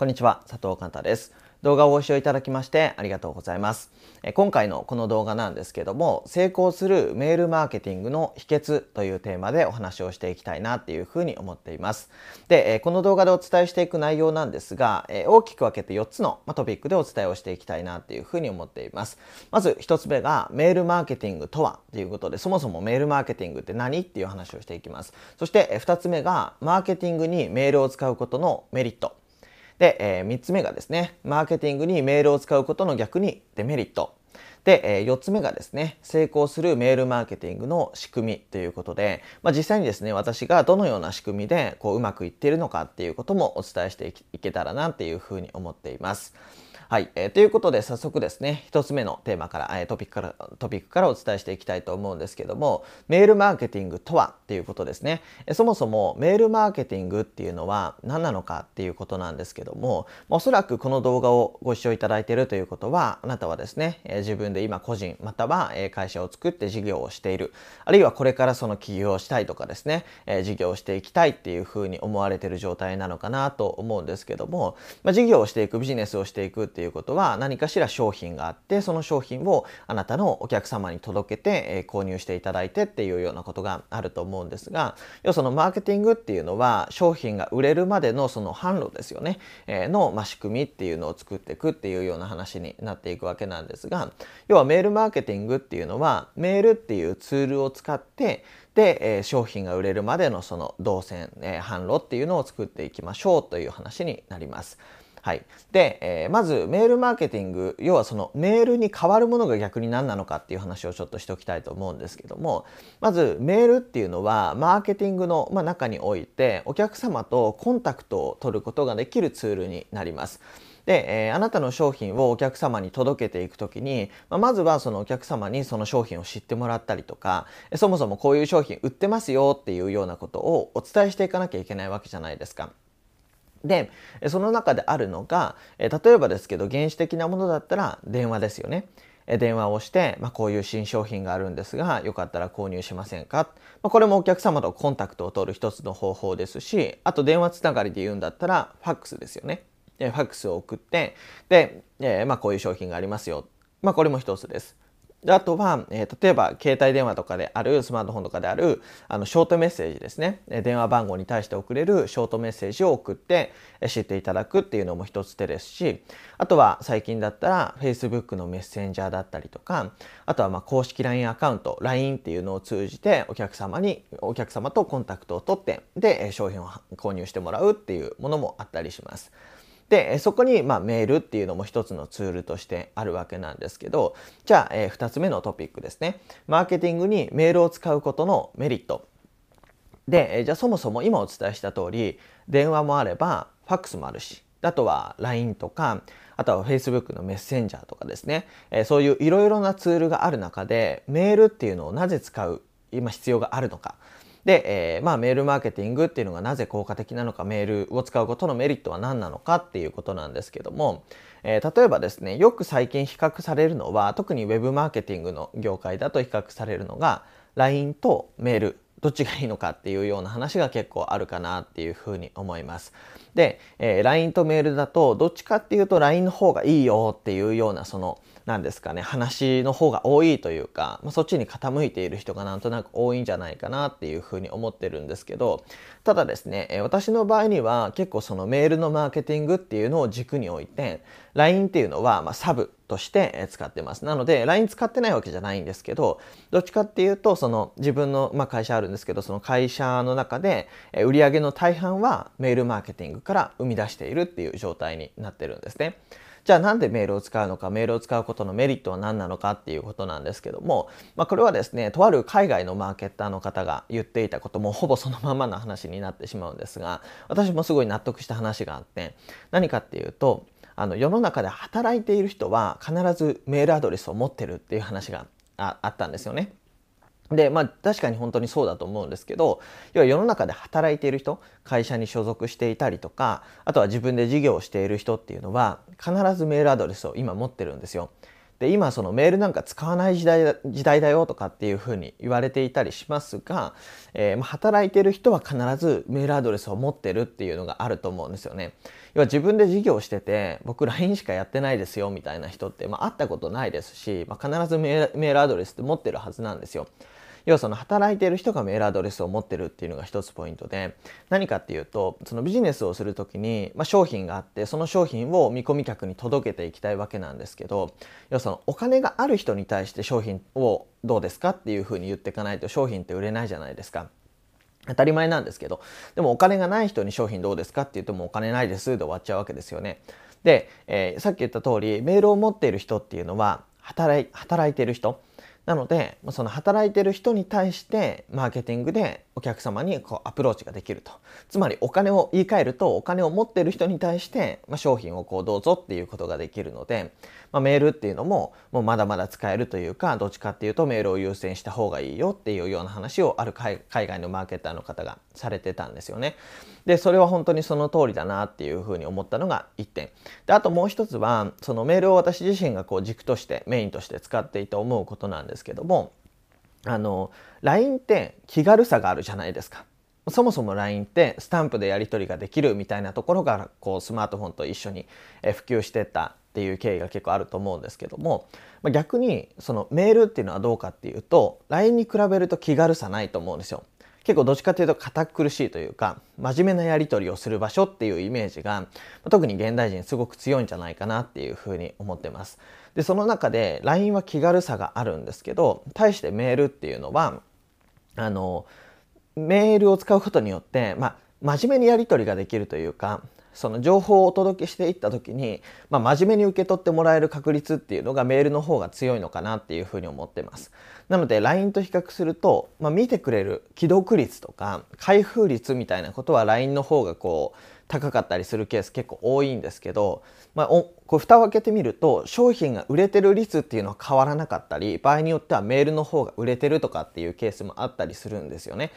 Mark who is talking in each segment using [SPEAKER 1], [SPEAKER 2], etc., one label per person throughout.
[SPEAKER 1] こんにちは佐藤寛太です。動画をご視聴いただきましてありがとうございます。今回のこの動画なんですけども成功するメールマーケティングの秘訣というテーマでお話をしていきたいなっていうふうに思っています。でこの動画でお伝えしていく内容なんですが大きく分けて4つのトピックでお伝えをしていきたいなっていうふうに思っています。まず1つ目がメールマーケティングとはということでそもそもメールマーケティングって何っていう話をしていきます。そして2つ目がマーケティングにメールを使うことのメリット。で、えー、3つ目がですね、マーケティングにメールを使うことの逆にデメリット。で、えー、4つ目がですね、成功するメールマーケティングの仕組みということで、まあ、実際にですね、私がどのような仕組みでこううまくいっているのかっていうこともお伝えしていけたらなっていうふうに思っています。はい、えー、ということで早速ですね一つ目のテーマから、えー、トピックからトピックからお伝えしていきたいと思うんですけどもメールマーケティングとはっていうことですね、えー、そもそもメールマーケティングっていうのは何なのかっていうことなんですけどもおそらくこの動画をご視聴いただいているということはあなたはですね、えー、自分で今個人またはえ会社を作って事業をしているあるいはこれからその起業したいとかですね、えー、事業をしていきたいっていうふうに思われている状態なのかなと思うんですけども、まあ、事業をしていくビジネスをしていくっていうていうことは何かしら商品があってその商品をあなたのお客様に届けて、え購入していただいてっていうようなことがあると思うんですが要はそのマーケティングっていうのは商品が売れるまでのその販路ですよね、えの、ま仕組みっていうのを作っていくっていうような話になっていくわけなんですが要はメールマーケティングっていうのはメールっていうツールを使ってで、え商品が売れるまでのその動線、え販路っていうのを作っていきましょうという話になります。はい、で、えー、まずメールマーケティング要はそのメールに変わるものが逆に何なのかっていう話をちょっとしておきたいと思うんですけどもまずメールっていうのはマーケティングの、まあ、中においてお客様とコンタクトを取ることができるツールになります。で、えー、あなたの商品をお客様に届けていく時に、まあ、まずはそのお客様にその商品を知ってもらったりとかそもそもこういう商品売ってますよっていうようなことをお伝えしていかなきゃいけないわけじゃないですか。でその中であるのが例えばですけど原始的なものだったら電話ですよね。電話をして、まあ、こういう新商品があるんですがよかったら購入しませんか、まあ、これもお客様とコンタクトを取る一つの方法ですしあと電話つながりで言うんだったらファックスですよね。ファックスを送ってで、えー、まあ、こういう商品がありますよ、まあ、これも一つです。あとは、えー、例えば携帯電話とかであるスマートフォンとかであるあのショートメッセージですね電話番号に対して送れるショートメッセージを送って知っていただくっていうのも一つ手ですしあとは最近だったら Facebook のメッセンジャーだったりとかあとはま公式 LINE アカウント LINE っていうのを通じてお客様にお客様とコンタクトを取ってで商品を購入してもらうっていうものもあったりします。でそこに、まあ、メールっていうのも一つのツールとしてあるわけなんですけどじゃあ、えー、2つ目のトピックですね。マーケティングにメールを使うことのメリット。で、えー、じゃあそもそも今お伝えした通り電話もあればファックスもあるしあとは LINE とかあとは Facebook のメッセンジャーとかですね、えー、そういういろいろなツールがある中でメールっていうのをなぜ使う今必要があるのか。で、えー、まあ、メールマーケティングっていうのがなぜ効果的なのかメールを使うことのメリットは何なのかっていうことなんですけども、えー、例えばですねよく最近比較されるのは特に Web マーケティングの業界だと比較されるのが LINE とメールどっちがいいのかっていうような話が結構あるかなっていうふうに思います。で、えー、LINE とメールだとどっちかっていうと LINE の方がいいよっていうようなその何ですかね話の方が多いというか、まあ、そっちに傾いている人がなんとなく多いんじゃないかなっていうふうに思ってるんですけどただですね私の場合には結構そのメールのマーケティングっていうのを軸に置いて LINE っていうのはまサブとして使ってます。なので LINE 使ってないわけじゃないんですけどどっちかっていうとその自分の、まあ、会社あるんですけどその会社の中で売上の大半はメールマーケティングから生み出しているっていう状態になってるんですね。じゃあなんでメールを使うのかメールを使うことのメリットは何なのかっていうことなんですけども、まあ、これはですねとある海外のマーケッターの方が言っていたこともほぼそのままの話になってしまうんですが私もすごい納得した話があって何かっていうとあの世の中で働いている人は必ずメールアドレスを持ってるっていう話があったんですよね。でまあ確かに本当にそうだと思うんですけど要は世の中で働いている人会社に所属していたりとかあとは自分で事業をしている人っていうのは必ずメールアドレスを今持ってるんですよ。で今そのメールなんか使わない時代時代だよとかっていうふうに言われていたりしますが、えー、働いている人は必ずメールアドレスを持ってるっていうのがあると思うんですよね。要は自分で事業してて僕 LINE しかやってないですよみたいな人って、まあ、会ったことないですし、まあ、必ずメールアドレスって持ってるはずなんですよ。要はその働いている人がメールアドレスを持ってるっていうのが一つポイントで何かっていうとそのビジネスをする時に、まあ、商品があってその商品を見込み客に届けていきたいわけなんですけど要はそのお金がある人に対して商品をどうですかっていうふうに言っていかないと商品って売れないじゃないですか。当たり前なんですけどでもお金がない人に商品どうですかって言ってもお金ないですで終わっちゃうわけですよね。で、えー、さっき言った通りメールを持っている人っていうのは働い働いている人なのでその働いてる人に対してマーケティングでお客様にこうアプローチができるとつまりお金を言い換えるとお金を持ってる人に対して、まあ、商品をこうどうぞっていうことができるので、まあ、メールっていうのももうまだまだ使えるというかどっちかっていうとメールを優先した方がいいよっていうような話をある海外のマーケターの方がされてたんですよね。でそれは本当にその通りだなっていうふうに思ったのが1点であともう一つはそのメールを私自身がこう軸としてメインとして使っていて思うことなんですですけどもあの LINE って気軽さがあるじゃないですか。そもそも LINE ってスタンプでやり取りができるみたいなところがこうスマートフォンと一緒に普及してったっていう経緯が結構あると思うんですけども逆にそのメールっていうのはどうかっていうと LINE に比べると気軽さないと思うんですよ。結構どっちかというと堅苦しいというか真面目なやり取りをする場所っていうイメージが特に現代人すごく強いんじゃないかなっていうふうに思ってます。でその中で LINE は気軽さがあるんですけど対してメールっていうのはあのメールを使うことによって、まあ、真面目にやり取りができるというかその情報をお届けしていった時に、まあ、真面目に受け取ってもらえる確率っていうのがメールの方が強いのかなっていうふうに思ってます。なので LINE と比較すると、まあ、見てくれる既読率とか開封率みたいなことは LINE の方がこう高かったりするケース結構多いんですけど、まあ、おこう蓋を開けてみると商品が売れてる率っていうのは変わらなかったり場合によってはメールの方が売れてるとかっていうケースもあったりするんですよね。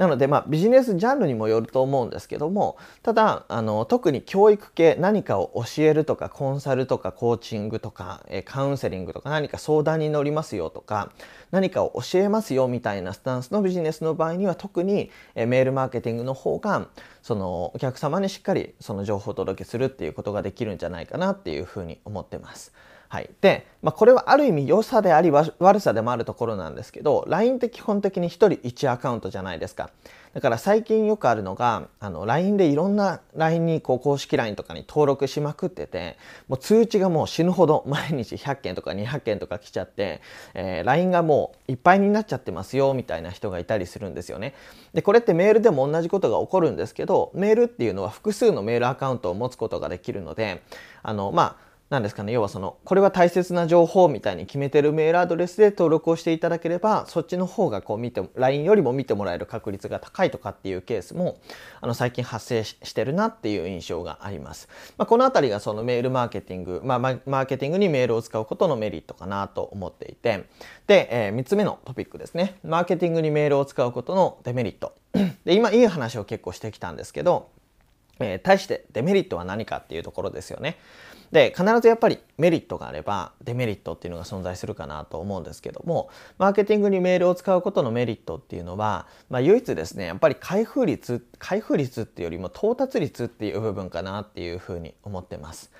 [SPEAKER 1] なので、まあ、ビジネスジャンルにもよると思うんですけどもただあの特に教育系何かを教えるとかコンサルとかコーチングとかえカウンセリングとか何か相談に乗りますよとか何かを教えますよみたいなスタンスのビジネスの場合には特にえメールマーケティングの方がそのお客様にしっかりその情報をお届けするっていうことができるんじゃないかなっていうふうに思ってます。はい、で、まあ、これはある意味良さであり悪さでもあるところなんですけど LINE って基本的に1人1アカウントじゃないですか。だから最近よくあるのがあの LINE でいろんな LINE にこう公式 LINE とかに登録しまくっててもう通知がもう死ぬほど毎日100件とか200件とか来ちゃって、えー、LINE がもういっぱいになっちゃってますよみたいな人がいたりするんですよね。でこれってメールでも同じことが起こるんですけどメールっていうのは複数のメールアカウントを持つことができるのであのまあなんですかね。要はそのこれは大切な情報みたいに決めてるメールアドレスで登録をしていただければそっちの方がこう見て LINE よりも見てもらえる確率が高いとかっていうケースもあの最近発生してるなっていう印象があります。まあ、この辺りがそのメールマーケティング、まあ、マーケティングにメールを使うことのメリットかなと思っていて。で、えー、3つ目のトピックですね。マーケティングにメールを使うことのデメリット。で今いい話を結構してきたんですけど、えー、対してデメリットは何かっていうところですよね。で必ずやっぱりメリットがあればデメリットっていうのが存在するかなと思うんですけどもマーケティングにメールを使うことのメリットっていうのは、まあ、唯一ですねやっぱり開封率開封率っていうよりも到達率っていう部分かなっていうふうに思ってます。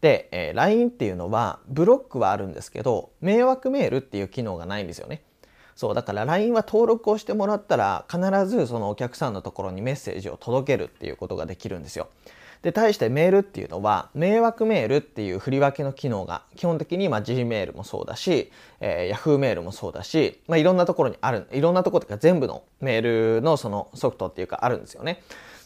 [SPEAKER 1] で、えー、LINE っていうのはブロックはあるんですけど迷惑メールっていう機能がないんですよね。そうだから LINE は登録をしてもらったら必ずそのお客さんのところにメッセージを届けるっていうことができるんですよ。で対してメールっていうのは迷惑メールっていう振り分けの機能が基本的にま Gmail もそうだし、えー、Yahoo メールもそうだし、まあ、いろんなところにあるいろんなところというか全部のメールのそのソフトっていうかあるんですよね。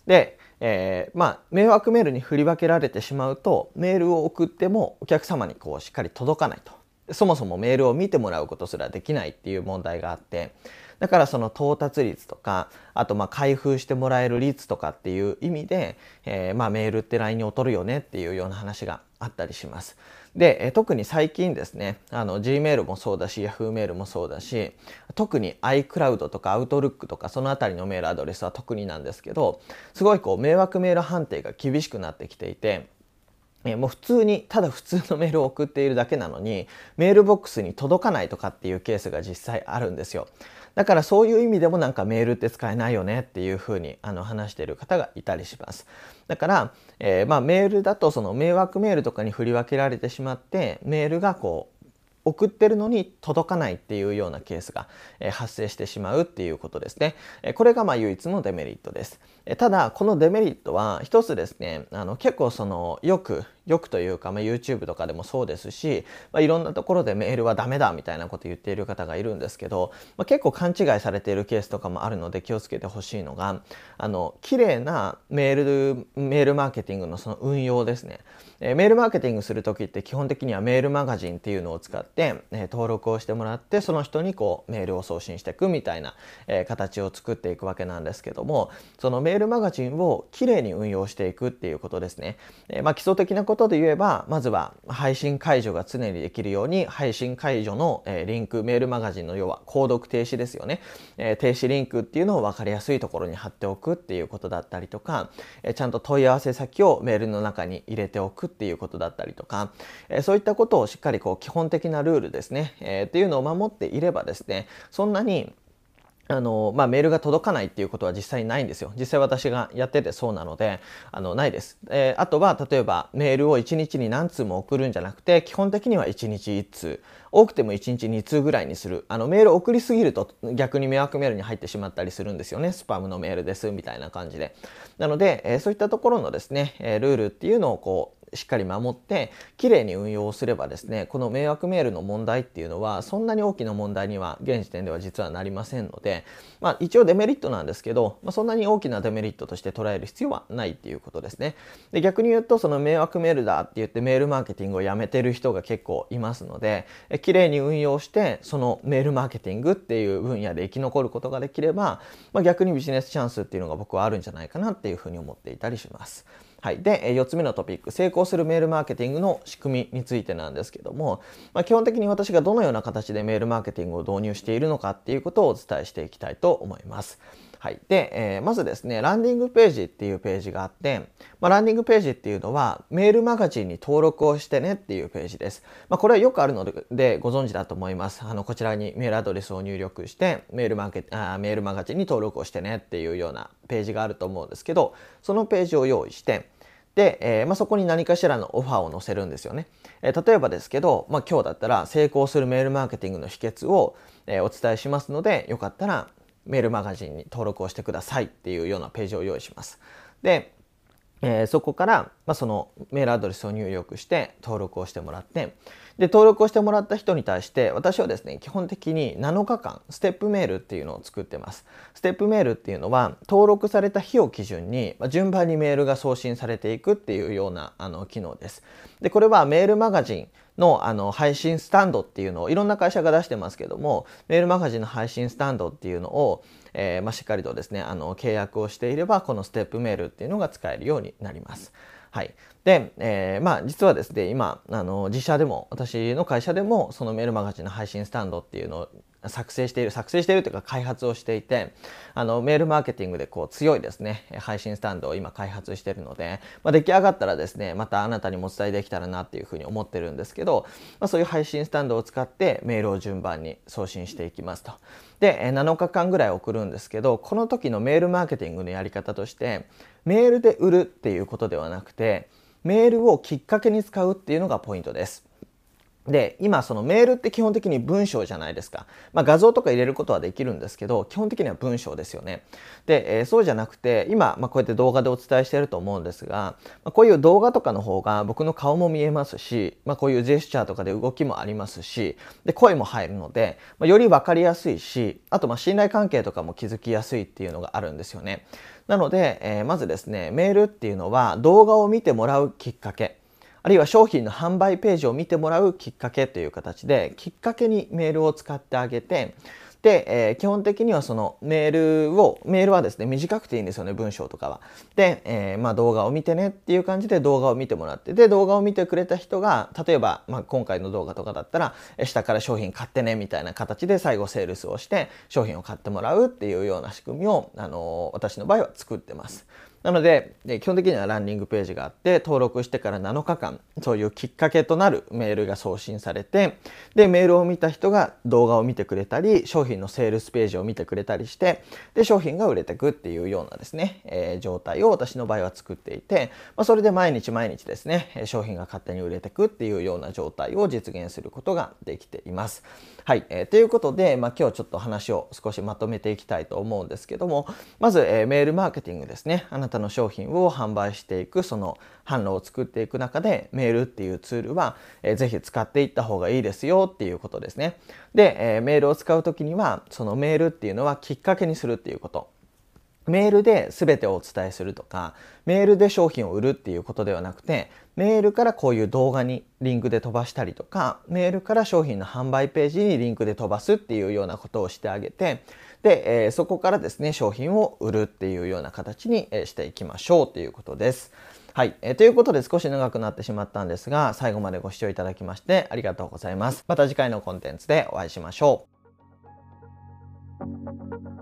[SPEAKER 1] で、えー、まあ迷惑メールに振り分けられてしまうとメールを送ってもお客様にこうしっかり届かないと。そもそもメールを見てもらうことすらできないっていう問題があってだからその到達率とかあとまあ開封してもらえる率とかっていう意味で、えー、まあメールって LINE に劣るよねっていうような話があったりします。で、え特に最近ですね、あの Gmail もそうだし Yahoo メールもそうだし特に iCloud とか Outlook とかそのあたりのメールアドレスは特になんですけどすごいこう迷惑メール判定が厳しくなってきていてえもう普通にただ普通のメールを送っているだけなのにメールボックスに届かないとかっていうケースが実際あるんですよ。だからそういう意味でもなんかメールって使えないよねっていうふうにあの話している方がいたりします。だから、えー、まあメールだとその迷惑メールとかに振り分けられてしまってメールがこう送ってるのに届かないっていうようなケースが発生してしまうっていうことですね。これがまあ唯一のデメリットです。ただこのデメリットは一つですねあの結構そのよくよくというか、まあ、YouTube とかでもそうですし、まあ、いろんなところでメールはダメだみたいなこと言っている方がいるんですけど、まあ、結構勘違いされているケースとかもあるので気をつけてほしいのがあの綺麗なメールメールマーケティングのその運用ですね、えー、メールマーケティングする時って基本的にはメールマガジンっていうのを使って、え、登録をしてもらってその人にこうメールを送信していくみたいな、え、形を作っていくわけなんですけどもそのメールマガジンをきれいに運用していくっていうことですね、えまあ、基礎的なことで言えばまずは配信解除が常にできるように配信解除の、えリンクメールマガジンの要は購読停止ですよね、え停止リンクっていうのを分かりやすいところに貼っておくっていうことだったりとか、えちゃんと問い合わせ先をメールの中に入れておくっていうことだったりとか、えそういったことをしっかりこう基本的なルールですね、えー、っていうのを守っていればですねそんなにあのまあ、メールが届かないっていうことは実際にないんですよ。実際私がやっててそうなので、あのないです。えー、あとは例えばメールを1日に何通も送るんじゃなくて、基本的には1日1通、多くても1日2通ぐらいにする。あのメール送りすぎると逆に迷惑メールに入ってしまったりするんですよね。スパムのメールですみたいな感じで。なので、えー、そういったところのですね、えー、ルールっていうのをこうしっかり守ってきれいに運用すればですねこの迷惑メールの問題っていうのはそんなに大きな問題には現時点では実はなりませんので、まあ、一応デメリットなんですけど、まあ、そんなに大きなデメリットとして捉える必要はないっていうことですねで逆に言うとその迷惑メールだって言ってメールマーケティングをやめてる人が結構いますのできれいに運用してそのメールマーケティングっていう分野で生き残ることができれば、まあ、逆にビジネスチャンスっていうのが僕はあるんじゃないかなっていうふうに思っていたりします。はい、で4つ目のトピック成功するメールマーケティングの仕組みについてなんですけども、まあ、基本的に私がどのような形でメールマーケティングを導入しているのかっていうことをお伝えしていきたいと思います。はい、で、えー、まずですねランディングページっていうページがあって、まあ、ランディングページっていうのはメールマガジンに登録をしてねっていうページです。まあ、これはよくあるのでご存知だと思います。あのこちらにメールアドレスを入力してメールマーケあメールマガジンに登録をしてねっていうようなページがあると思うんですけどそのページを用意してで、えーまあ、そこに何かしらのオファーを載せるんですよね。えー、例えばですけど、まあ、今日だったら成功するメールマーケティングの秘訣を、えー、お伝えしますのでよかったらメールマガジンに登録をしてくださいっていうようなページを用意します。で、えー、そこから、まあ、そのメールアドレスを入力して登録をしてもらってで登録をしてもらった人に対して私はですね基本的に7日間ステップメールっていうのを作ってますステップメールっていうのは登録された日を基準に順番にメールが送信されていくっていうようなあの機能ですでこれはメールマガジンのあの配信スタンドっていうのをいろんな会社が出してますけどもメールマガジンの配信スタンドっていうのを、えー、まあ、しっかりとですねあの契約をしていればこのステップメールっていうのが使えるようになります。はい、で、えー、まあ実はですね今あの自社でも私の会社でもそのメールマガジンの配信スタンドっていうのを作成している作成しているというか開発をしていてあのメールマーケティングでこう強いですね配信スタンドを今開発しているので、まあ、出来上がったらですねまたあなたにもお伝えできたらなっていうふうに思ってるんですけど、まあ、そういう配信スタンドを使ってメールを順番に送信していきますと。で7日間ぐらい送るんですけどこの時のメールマーケティングのやり方としてメールで売るっていうことではなくてメールをきっかけに使うっていうのがポイントです。で、今そのメールって基本的に文章じゃないですか。まあ、画像とか入れることはできるんですけど、基本的には文章ですよね。で、えー、そうじゃなくて、今、まあ、こうやって動画でお伝えしてると思うんですが、まあ、こういう動画とかの方が僕の顔も見えますし、まあ、こういうジェスチャーとかで動きもありますし、で、声も入るので、まあ、より分かりやすいし、あとまあ信頼関係とかも築きやすいっていうのがあるんですよね。なので、えー、まずですね、メールっていうのは動画を見てもらうきっかけ。あるいは商品の販売ページを見てもらうきっかけという形できっかけにメールを使ってあげてで、えー、基本的にはそのメールをメールはですね短くていいんですよね文章とかは。で、えー、まあ、動画を見てねっていう感じで動画を見てもらってで動画を見てくれた人が例えば、まあ、今回の動画とかだったら下から商品買ってねみたいな形で最後セールスをして商品を買ってもらうっていうような仕組みを、あのー、私の場合は作ってます。なので、基本的にはランニングページがあって、登録してから7日間、そういうきっかけとなるメールが送信されて、で、メールを見た人が動画を見てくれたり、商品のセールスページを見てくれたりして、で、商品が売れてくっていうようなですね、えー、状態を私の場合は作っていて、まあ、それで毎日毎日ですね、商品が勝手に売れてくっていうような状態を実現することができています。はい。えー、ということで、まあ、今日ちょっと話を少しまとめていきたいと思うんですけども、まず、えー、メールマーケティングですね。あなたの商品を販売していく、その販路を作っていく中で、メールっていうツールは、えー、ぜひ使っていった方がいいですよっていうことですね。で、えー、メールを使う時には、そのメールっていうのはきっかけにするっていうこと。メールで全てをお伝えするとか、メールで商品を売るっていうことではなくて、メールからこういう動画にリンクで飛ばしたりとか、メールから商品の販売ページにリンクで飛ばすっていうようなことをしてあげて、で、えー、そこからですね、商品を売るっていうような形にしていきましょうということです。はい、えー。ということで少し長くなってしまったんですが、最後までご視聴いただきましてありがとうございます。また次回のコンテンツでお会いしましょう。